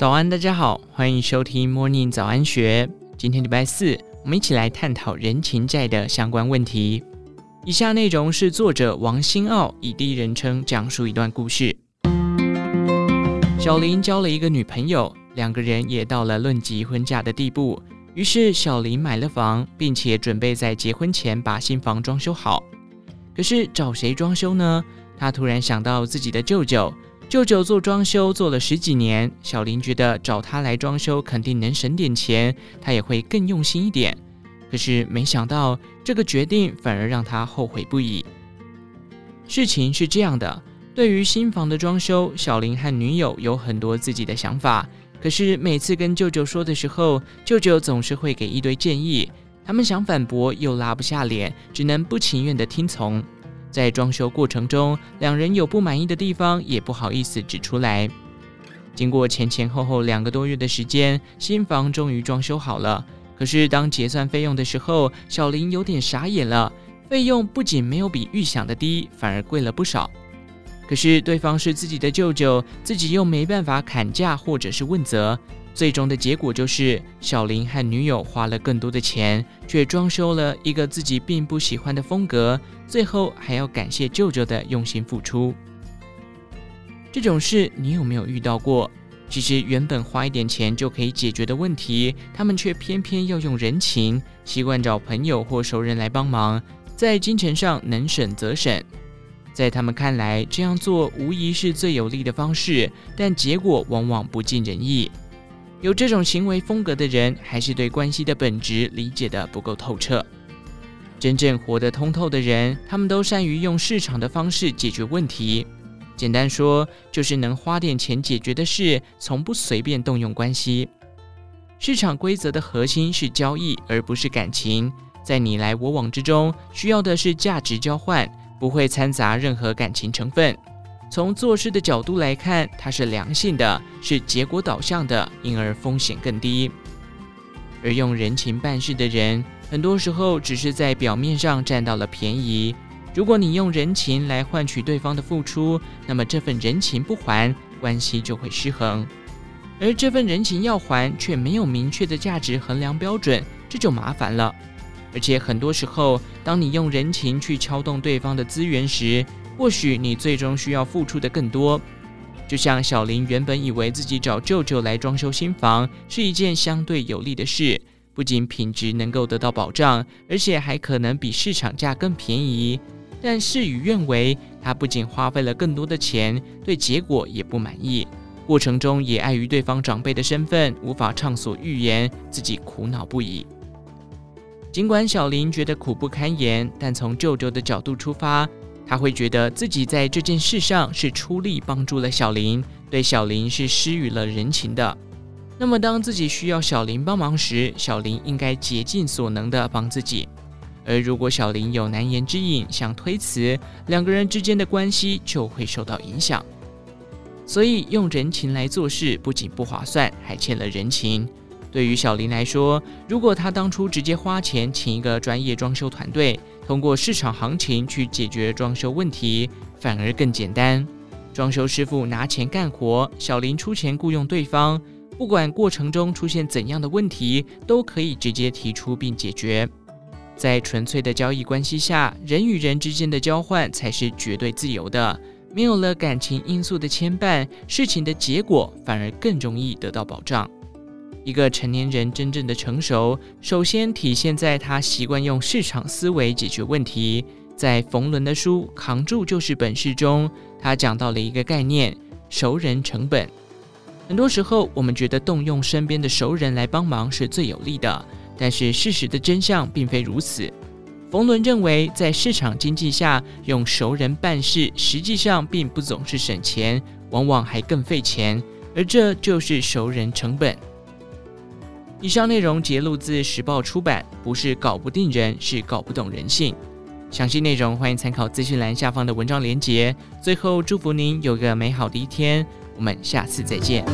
早安，大家好，欢迎收听 Morning 早安学。今天礼拜四，我们一起来探讨人情债的相关问题。以下内容是作者王新奥以第一人称讲述一段故事。小林交了一个女朋友，两个人也到了论及婚嫁的地步。于是小林买了房，并且准备在结婚前把新房装修好。可是找谁装修呢？他突然想到自己的舅舅。舅舅做装修做了十几年，小林觉得找他来装修肯定能省点钱，他也会更用心一点。可是没想到这个决定反而让他后悔不已。事情是这样的，对于新房的装修，小林和女友有很多自己的想法。可是每次跟舅舅说的时候，舅舅总是会给一堆建议，他们想反驳又拉不下脸，只能不情愿地听从。在装修过程中，两人有不满意的地方，也不好意思指出来。经过前前后后两个多月的时间，新房终于装修好了。可是当结算费用的时候，小林有点傻眼了。费用不仅没有比预想的低，反而贵了不少。可是对方是自己的舅舅，自己又没办法砍价或者是问责。最终的结果就是，小林和女友花了更多的钱，却装修了一个自己并不喜欢的风格。最后还要感谢舅舅的用心付出。这种事你有没有遇到过？其实原本花一点钱就可以解决的问题，他们却偏偏要用人情，习惯找朋友或熟人来帮忙，在金钱上能省则省。在他们看来，这样做无疑是最有利的方式，但结果往往不尽人意。有这种行为风格的人，还是对关系的本质理解得不够透彻。真正活得通透的人，他们都善于用市场的方式解决问题。简单说，就是能花点钱解决的事，从不随便动用关系。市场规则的核心是交易，而不是感情。在你来我往之中，需要的是价值交换，不会掺杂任何感情成分。从做事的角度来看，它是良性的，是结果导向的，因而风险更低。而用人情办事的人，很多时候只是在表面上占到了便宜。如果你用人情来换取对方的付出，那么这份人情不还，关系就会失衡。而这份人情要还，却没有明确的价值衡量标准，这就麻烦了。而且很多时候，当你用人情去撬动对方的资源时，或许你最终需要付出的更多，就像小林原本以为自己找舅舅来装修新房是一件相对有利的事，不仅品质能够得到保障，而且还可能比市场价更便宜。但事与愿违，他不仅花费了更多的钱，对结果也不满意，过程中也碍于对方长辈的身份，无法畅所欲言，自己苦恼不已。尽管小林觉得苦不堪言，但从舅舅的角度出发。他会觉得自己在这件事上是出力帮助了小林，对小林是施予了人情的。那么，当自己需要小林帮忙时，小林应该竭尽所能地帮自己。而如果小林有难言之隐，想推辞，两个人之间的关系就会受到影响。所以，用人情来做事不仅不划算，还欠了人情。对于小林来说，如果他当初直接花钱请一个专业装修团队，通过市场行情去解决装修问题，反而更简单。装修师傅拿钱干活，小林出钱雇佣对方，不管过程中出现怎样的问题，都可以直接提出并解决。在纯粹的交易关系下，人与人之间的交换才是绝对自由的，没有了感情因素的牵绊，事情的结果反而更容易得到保障。一个成年人真正的成熟，首先体现在他习惯用市场思维解决问题。在冯仑的书《扛住就是本事》中，他讲到了一个概念：熟人成本。很多时候，我们觉得动用身边的熟人来帮忙是最有利的，但是事实的真相并非如此。冯仑认为，在市场经济下，用熟人办事，实际上并不总是省钱，往往还更费钱，而这就是熟人成本。以上内容节录自时报出版，不是搞不定人，是搞不懂人性。详细内容欢迎参考资讯栏下方的文章连结。最后，祝福您有个美好的一天，我们下次再见。